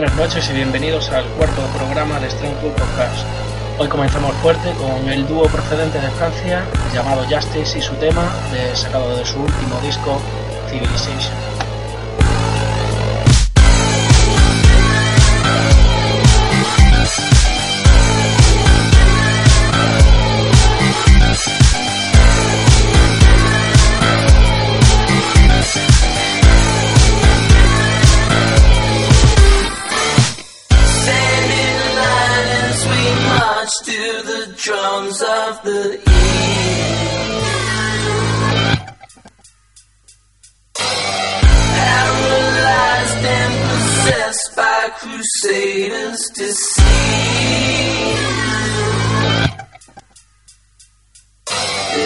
buenas noches y bienvenidos al cuarto programa de Strength Podcast. Hoy comenzamos fuerte con el dúo procedente de Francia llamado Justice y su tema de, sacado de su último disco Civilization. Crusaders deceived.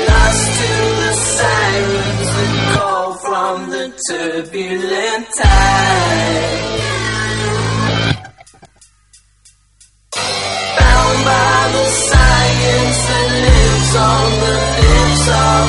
Lost to the sirens that call from the turbulent tide. Bound by the science that lives on the lips of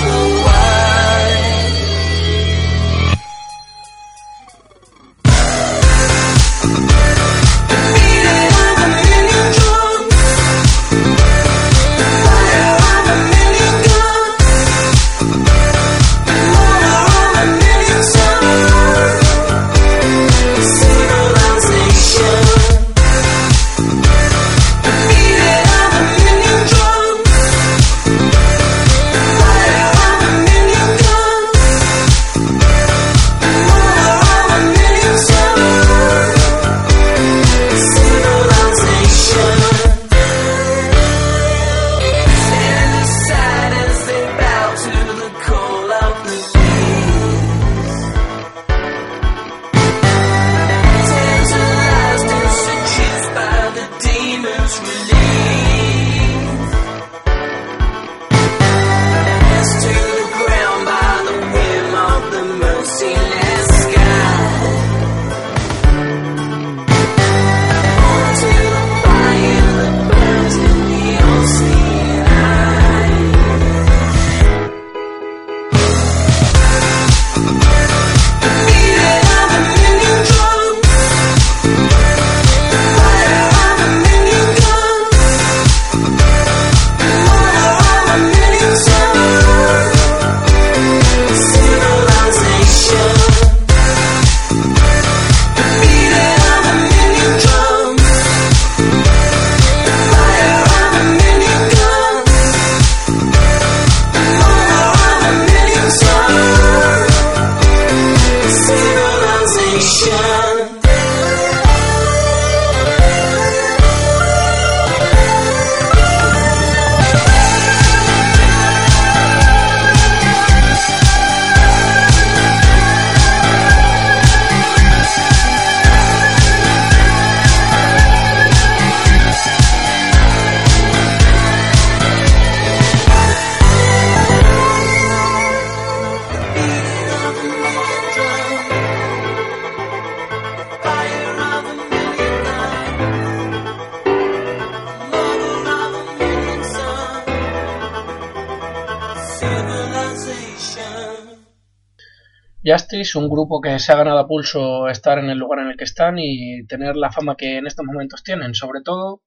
un grupo que se ha ganado a pulso estar en el lugar en el que están y tener la fama que en estos momentos tienen, sobre todo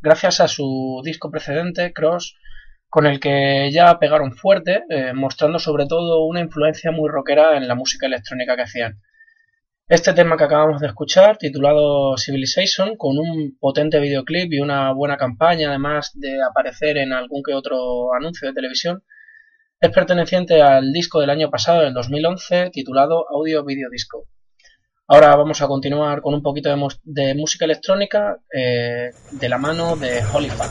gracias a su disco precedente, Cross, con el que ya pegaron fuerte, eh, mostrando sobre todo una influencia muy rockera en la música electrónica que hacían. Este tema que acabamos de escuchar, titulado Civilization, con un potente videoclip y una buena campaña, además de aparecer en algún que otro anuncio de televisión, es perteneciente al disco del año pasado, del 2011, titulado Audio Video Disco. Ahora vamos a continuar con un poquito de, música electrónica eh, de la mano de Holy Fuck,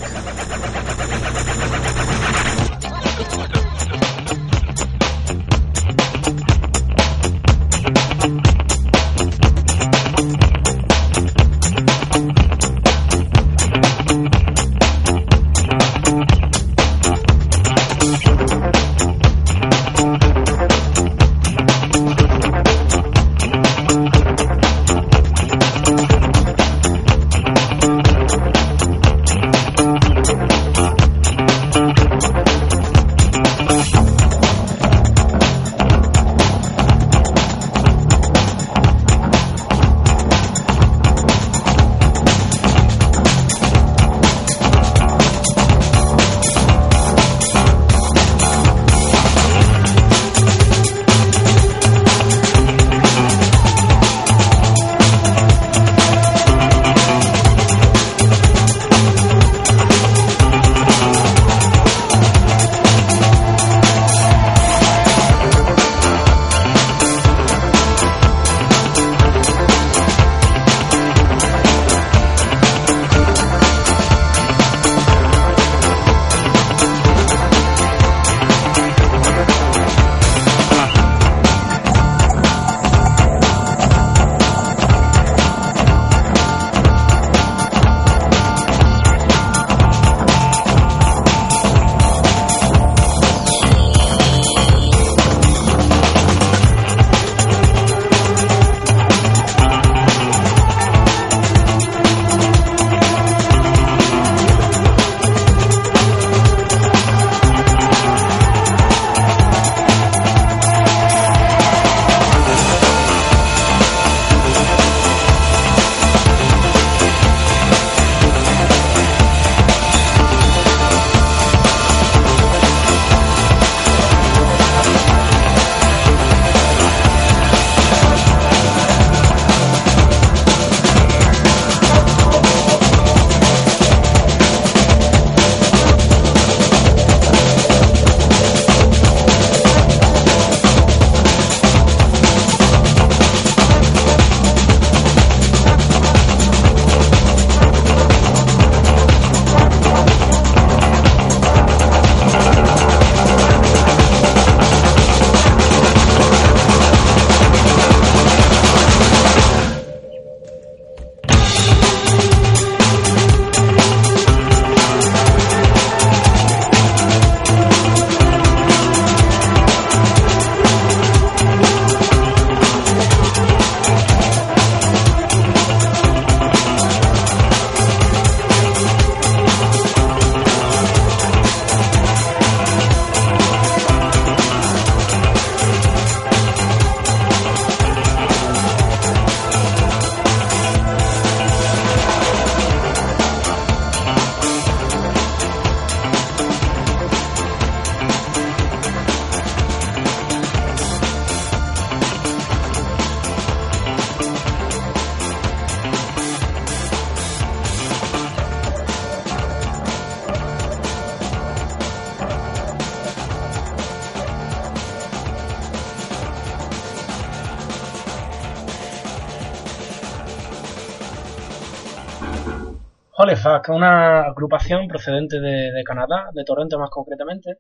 una agrupación procedente de, Canadá, de Toronto más concretamente,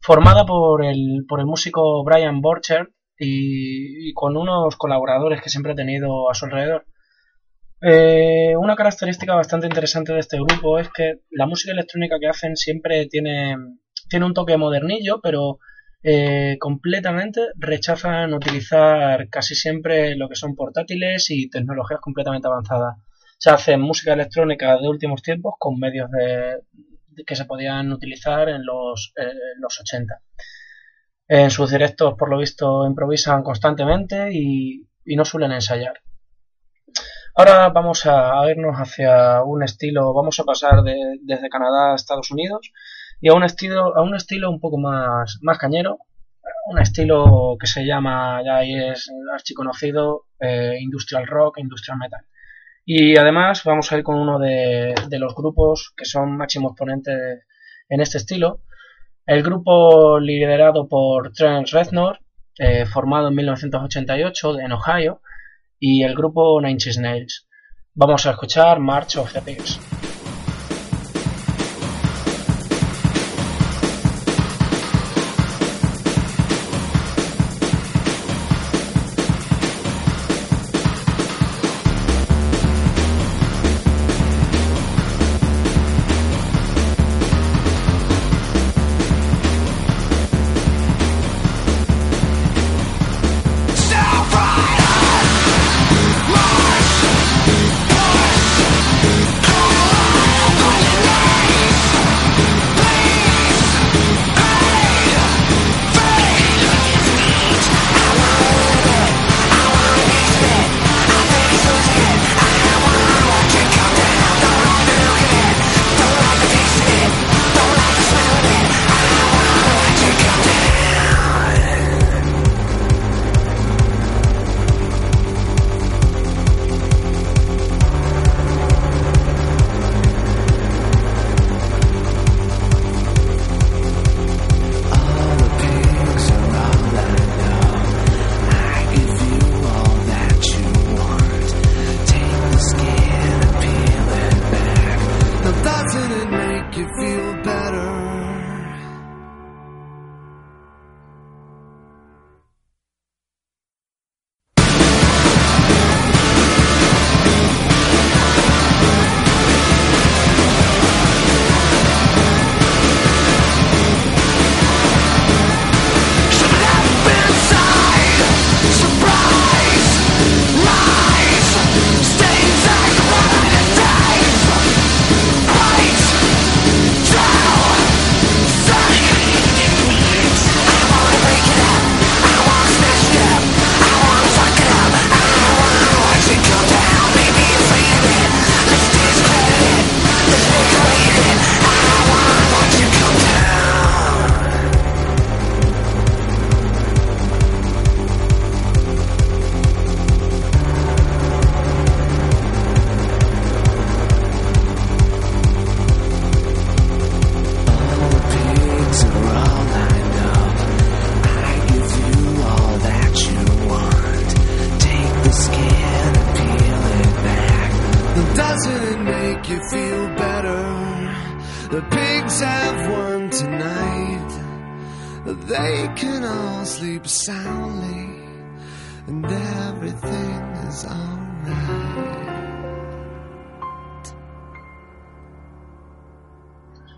formada por el, por el músico Brian Borcher y, con unos colaboradores que siempre ha tenido a su alrededor. Eh, una característica bastante interesante de este grupo es que la música electrónica que hacen siempre tiene, tiene un toque modernillo, pero eh, completamente rechazan utilizar casi siempre lo que son portátiles y tecnologías completamente avanzadas. Se hace música electrónica de últimos tiempos con medios de, que se podían utilizar en los, eh, los 80. En sus directos, por lo visto, improvisan constantemente y, no suelen ensayar. Ahora vamos a irnos hacia un estilo, vamos a pasar desde Canadá a Estados Unidos y a un estilo, a un estilo un poco más, cañero, un estilo que se llama, ya es archiconocido, eh, industrial rock, industrial metal. Y además vamos a ir con uno de, los grupos que son máximos exponentes en este estilo. El grupo liderado por Trent Reznor, eh, formado en 1988 en Ohio, y el grupo Nine Inch Nails. Vamos a escuchar March of the Pigs.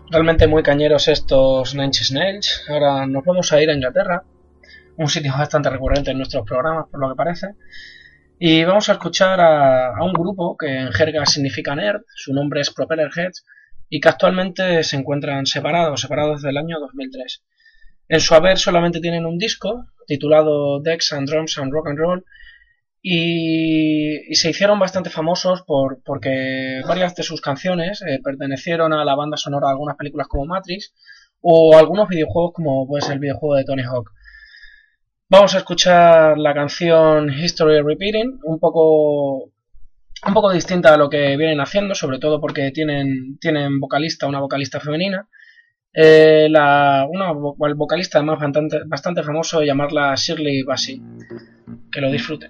Realmente muy cañeros estos Nine Nails. Ahora nos vamos a ir a Inglaterra, un sitio bastante recurrente en nuestros programas, por lo que parece. Y vamos a escuchar a, un grupo que en jerga significa nerd, su nombre es Propeller Heads, y que actualmente se encuentran separados, separados desde el año 2003. En su haber solamente tienen un disco titulado Dex and Drums and Rock and Roll y, se hicieron bastante famosos por, porque varias de sus canciones eh, pertenecieron a la banda sonora de algunas películas como Matrix o algunos videojuegos como pues el videojuego de Tony Hawk. Vamos a escuchar la canción History Repeating, un poco un poco distinta a lo que vienen haciendo, sobre todo porque tienen, tienen vocalista, una vocalista femenina. Eh, la, una el vocalista además bastante, bastante famoso, llamarla Shirley Bassey. Que lo disfruten.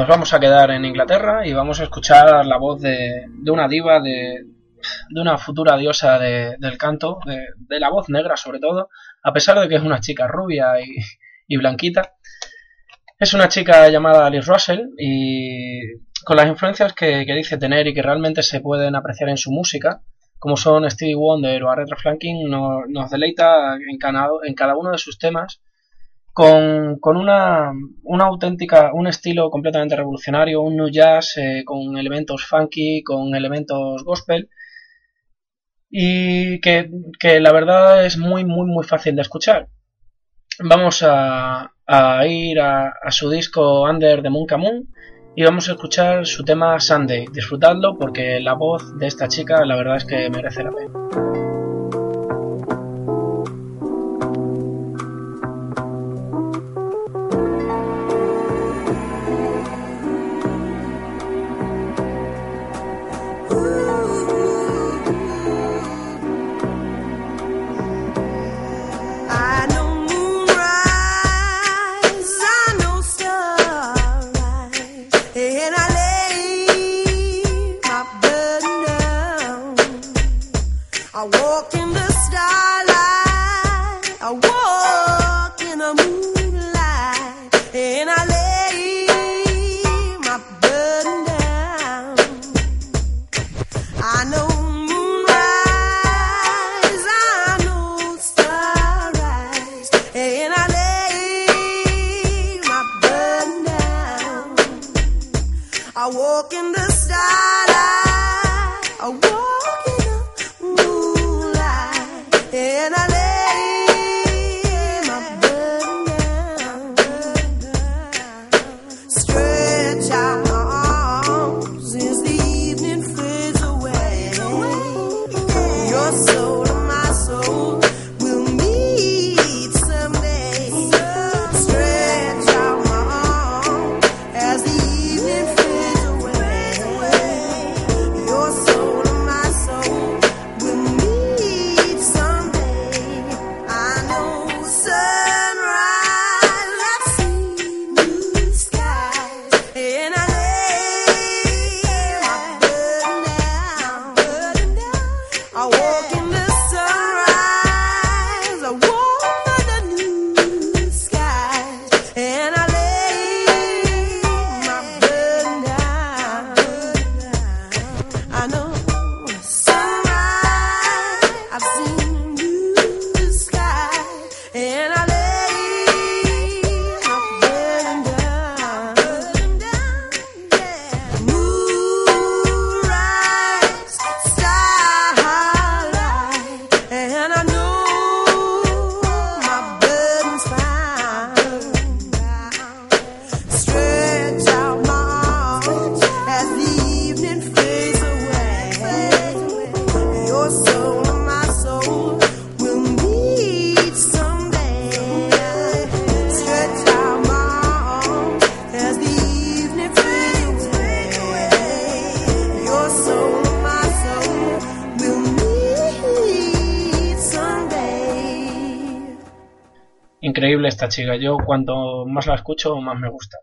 Nos vamos a quedar en Inglaterra y vamos a escuchar la voz de, una diva, de, una futura diosa del canto, de, la voz negra sobre todo, a pesar de que es una chica rubia y, blanquita. Es una chica llamada Liz Russell y con las influencias que, dice tener y que realmente se pueden apreciar en su música, como son Stevie Wonder o Aretha Franklin, nos, deleita en cada uno de sus temas con, con una, una, auténtica, un estilo completamente revolucionario, un new jazz eh, con elementos funky, con elementos gospel y que, que, la verdad es muy, muy, muy fácil de escuchar. Vamos a, a ir a, su disco Under the Moon Moon y vamos a escuchar su tema Sunday. Disfrutadlo porque la voz de esta chica la verdad es que merece la pena. Increíble esta chica. Yo cuanto más la escucho, más me gusta.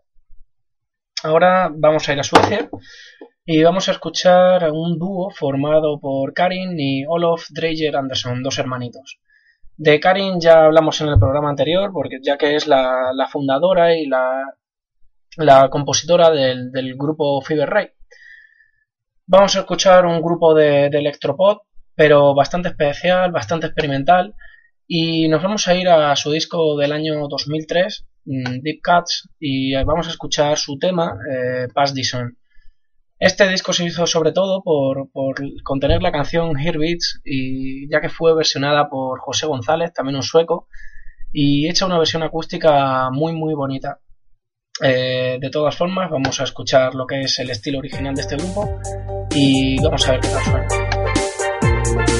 Ahora vamos a ir a Suecia y vamos a escuchar a un dúo formado por Karin y Olof Dreyer Anderson, dos hermanitos. De Karin ya hablamos en el programa anterior, porque ya que es la, fundadora y la, compositora del, grupo Fever Ray. Vamos a escuchar un grupo de, de electropop, pero bastante especial, bastante experimental, y nos vamos a ir a su disco del año 2003, mm, Deep Cuts, y vamos a escuchar su tema, eh, Pass Dison. Este disco se hizo sobre todo por, contener la canción Beats y ya que fue versionada por José González, también un sueco, y hecha una versión acústica muy muy bonita. Eh, de todas formas, vamos a escuchar lo que es el estilo original de este grupo y vamos a ver qué tal suena.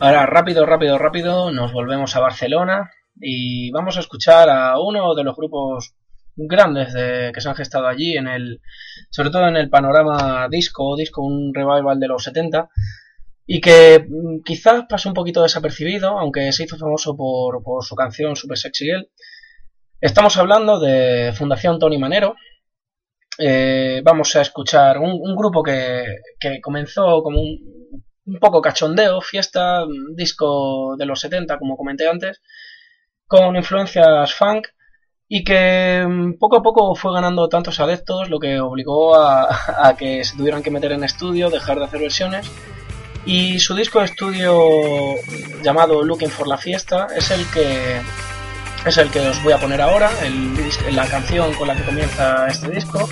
Ahora, rápido, rápido, rápido, nos volvemos a Barcelona y vamos a escuchar a uno de los grupos grandes de, que se han gestado allí, en el, sobre todo en el panorama disco, disco, un revival de los 70, y que mm, quizás pasó un poquito desapercibido, aunque se hizo famoso por, por su canción Super Sexy Girl. Estamos hablando de Fundación Tony Manero. Eh, vamos a escuchar un, un grupo que, que, comenzó como un, un, poco cachondeo, fiesta, disco de los 70, como comenté antes, con influencias funk y que mm, poco a poco fue ganando tantos adeptos, lo que obligó a, que se tuvieran que meter en estudio, dejar de hacer versiones y su disco de estudio llamado Looking for la Fiesta es el que es el que os voy a poner ahora, la canción con la que comienza este disco,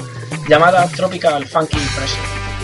llamada Tropical Funky Pressure.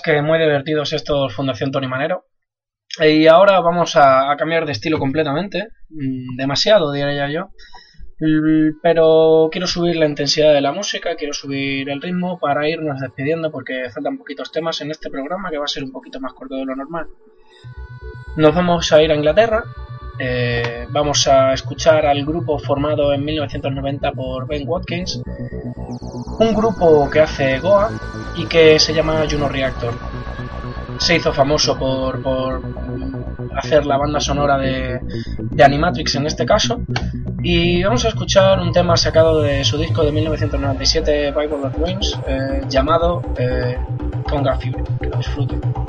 Que muy divertidos estos Fundación Tony Manero. Y ahora vamos a, a cambiar de estilo completamente, mm, demasiado diría yo, pero quiero subir la intensidad de la música, quiero subir el ritmo para irnos despidiendo porque faltan poquitos temas en este programa que va a ser un poquito más corto de lo normal. Nos vamos a ir a Inglaterra, eh, vamos a escuchar al grupo formado en 1990 por Ben Watkins, un grupo que hace Goa y que se llama Juno Reactor. Se hizo famoso por, por hacer la banda sonora de, de, Animatrix en este caso. Y vamos a escuchar un tema sacado de su disco de 1997, Bible of Wings, eh, llamado eh, Conga Fury. Que.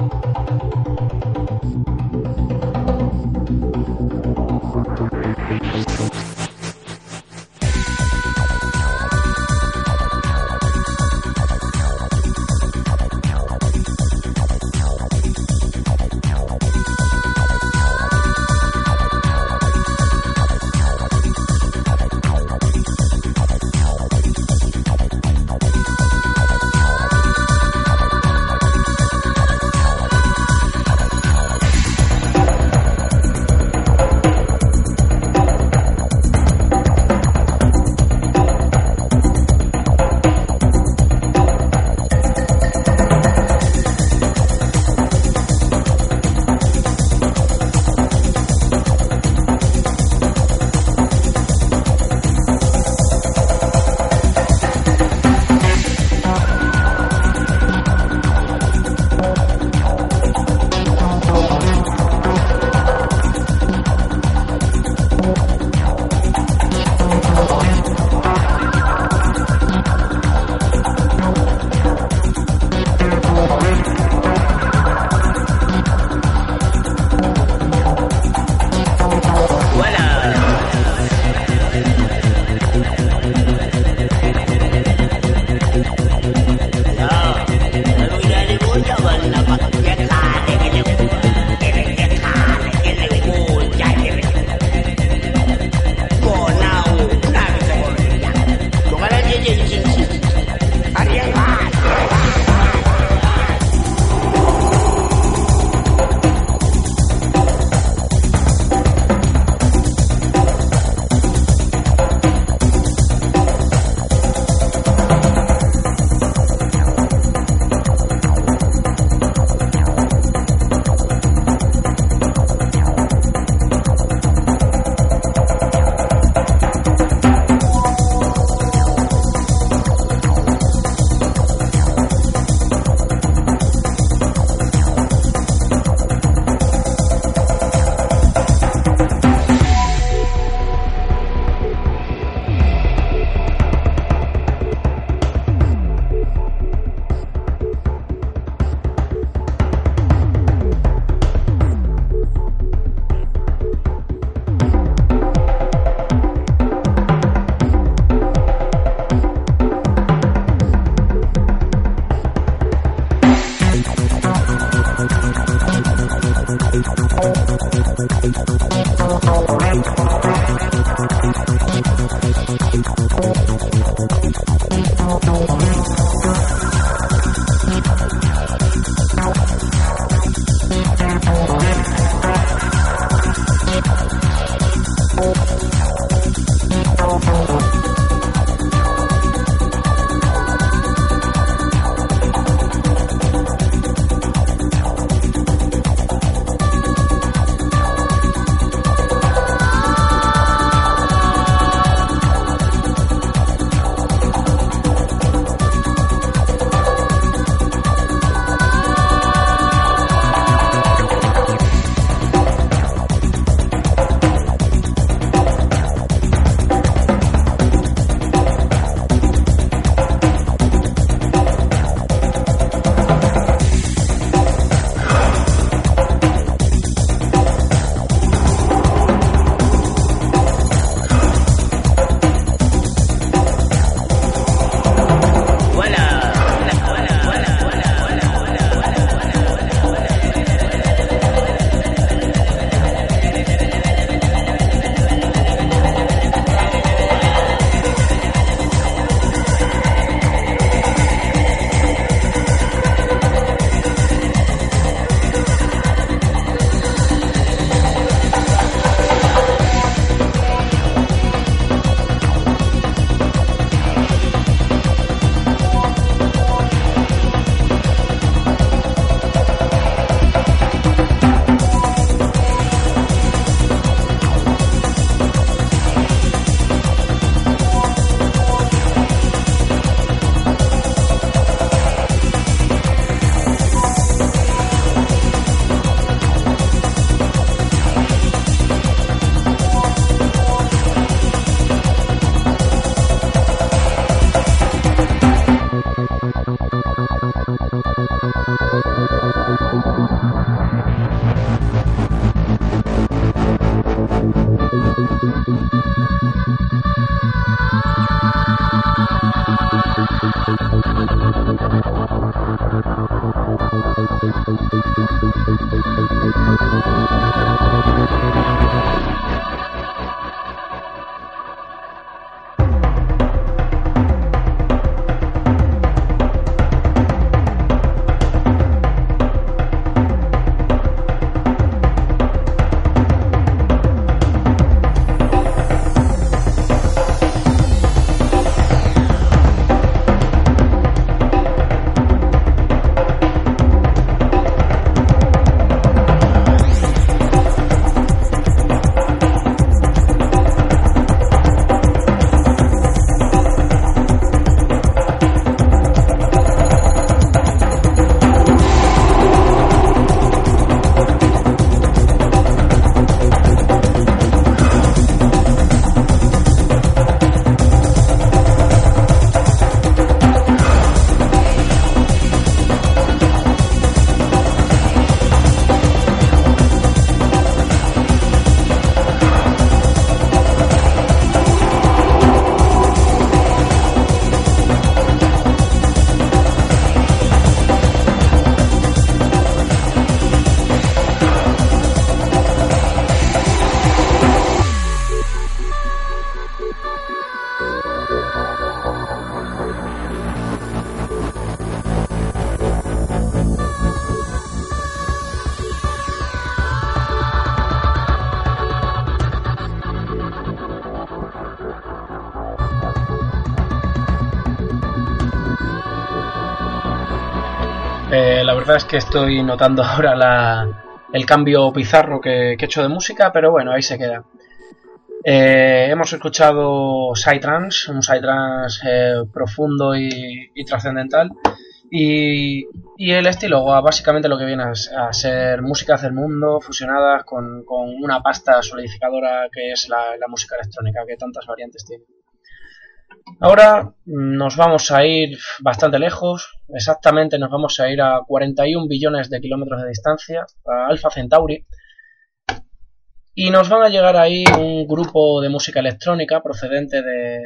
Thank. Verdad es que estoy notando ahora la, el cambio pizarro que, que, he hecho de música, pero bueno, ahí se queda. Eh, hemos escuchado Psytrance, un Psytrance eh, profundo y, trascendental. Y, y, el estilo, básicamente lo que viene a, ser música del mundo fusionadas con, con, una pasta solidificadora que es la, la música electrónica, que tantas variantes tiene. Ahora nos vamos a ir bastante lejos, exactamente nos vamos a ir a 41 billones de kilómetros de distancia, a Alpha Centauri, y nos van a llegar ahí un grupo de música electrónica procedente de,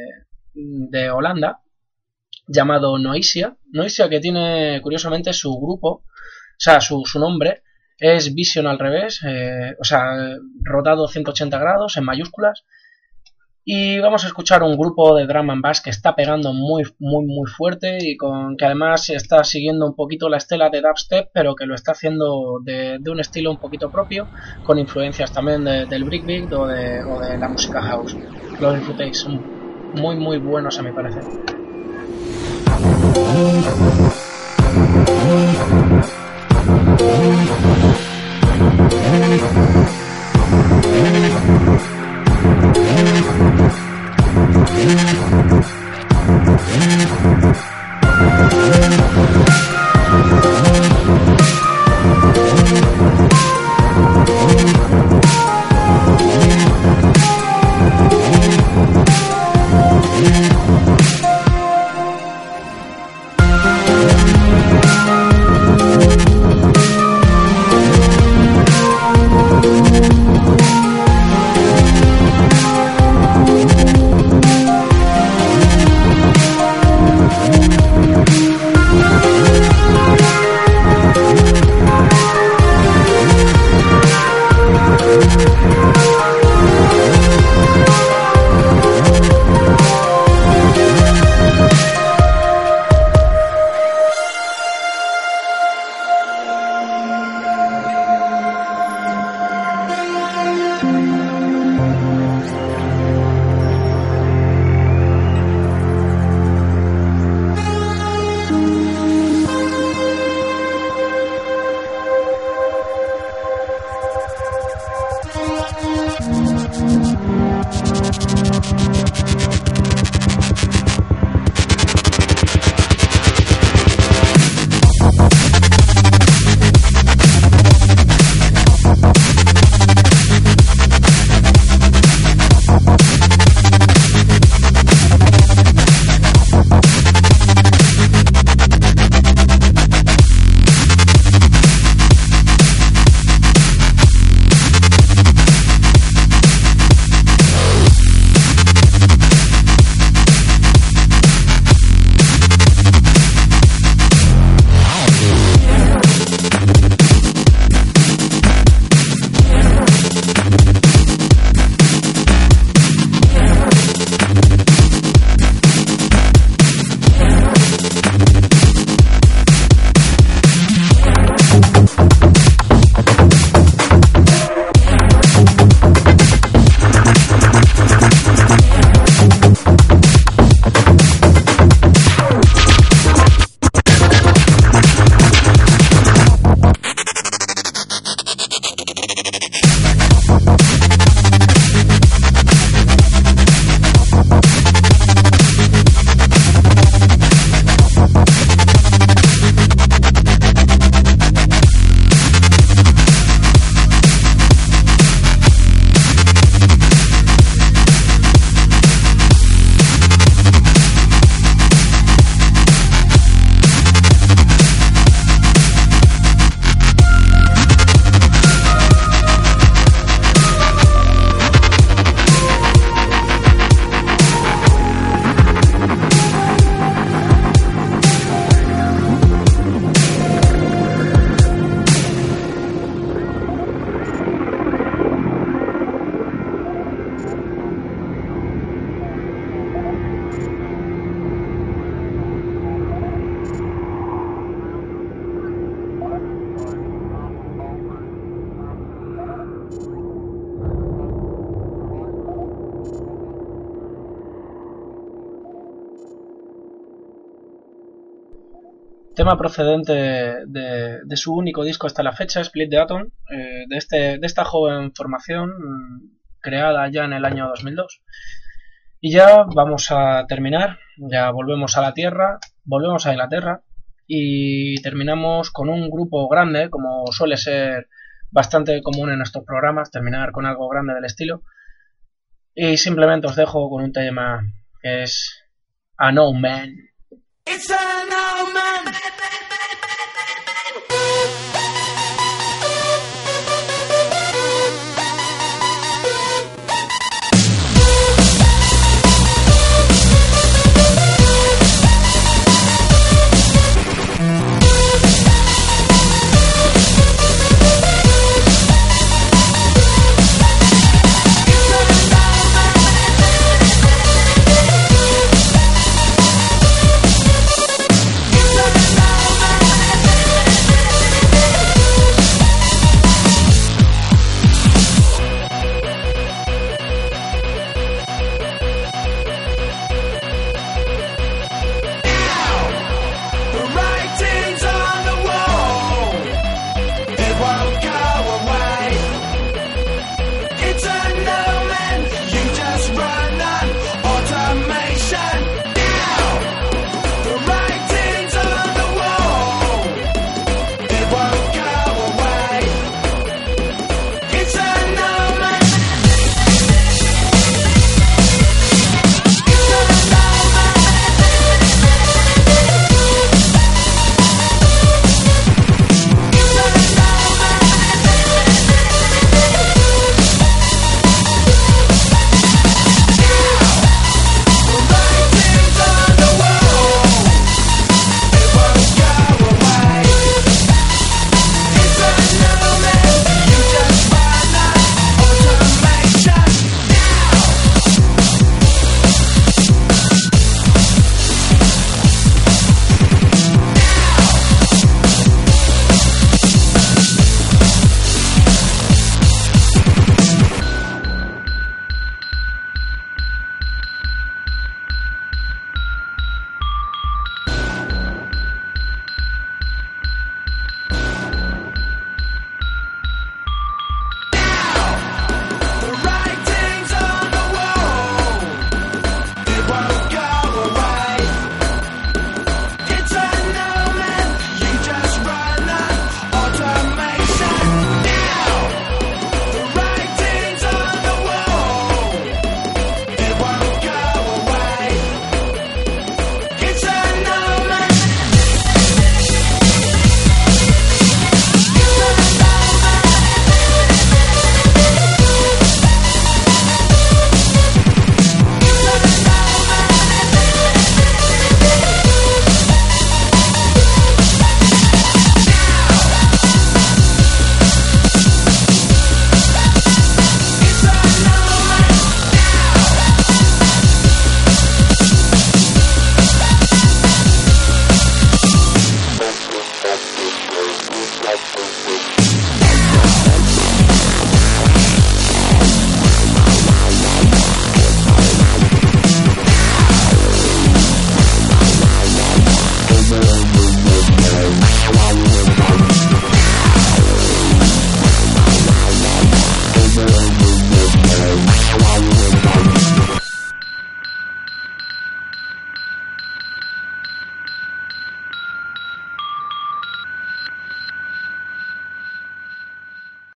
de Holanda, llamado Noisia, Noisia que tiene curiosamente su grupo, o sea, su, su nombre es Vision al revés, eh, o sea, rotado 180 grados en mayúsculas, y vamos a escuchar un grupo de drum and bass que está pegando muy, muy, muy fuerte y con que además está siguiendo un poquito la estela de dubstep, pero que lo está haciendo de, un estilo un poquito propio, con influencias también de, del breakbeat o de, o de la música house. Lo disfrutéis, son muy, muy buenos a mi parecer. Tema procedente de, su único disco hasta la fecha, Split the Atom, eh, de, este, de esta joven formación creada ya en el año 2002. Y ya vamos a terminar, ya volvemos a la Tierra, volvemos a Inglaterra y terminamos con un grupo grande, como suele ser bastante común en estos programas, terminar con algo grande del estilo. Y simplemente os dejo con un tema que es A No Man. A no man.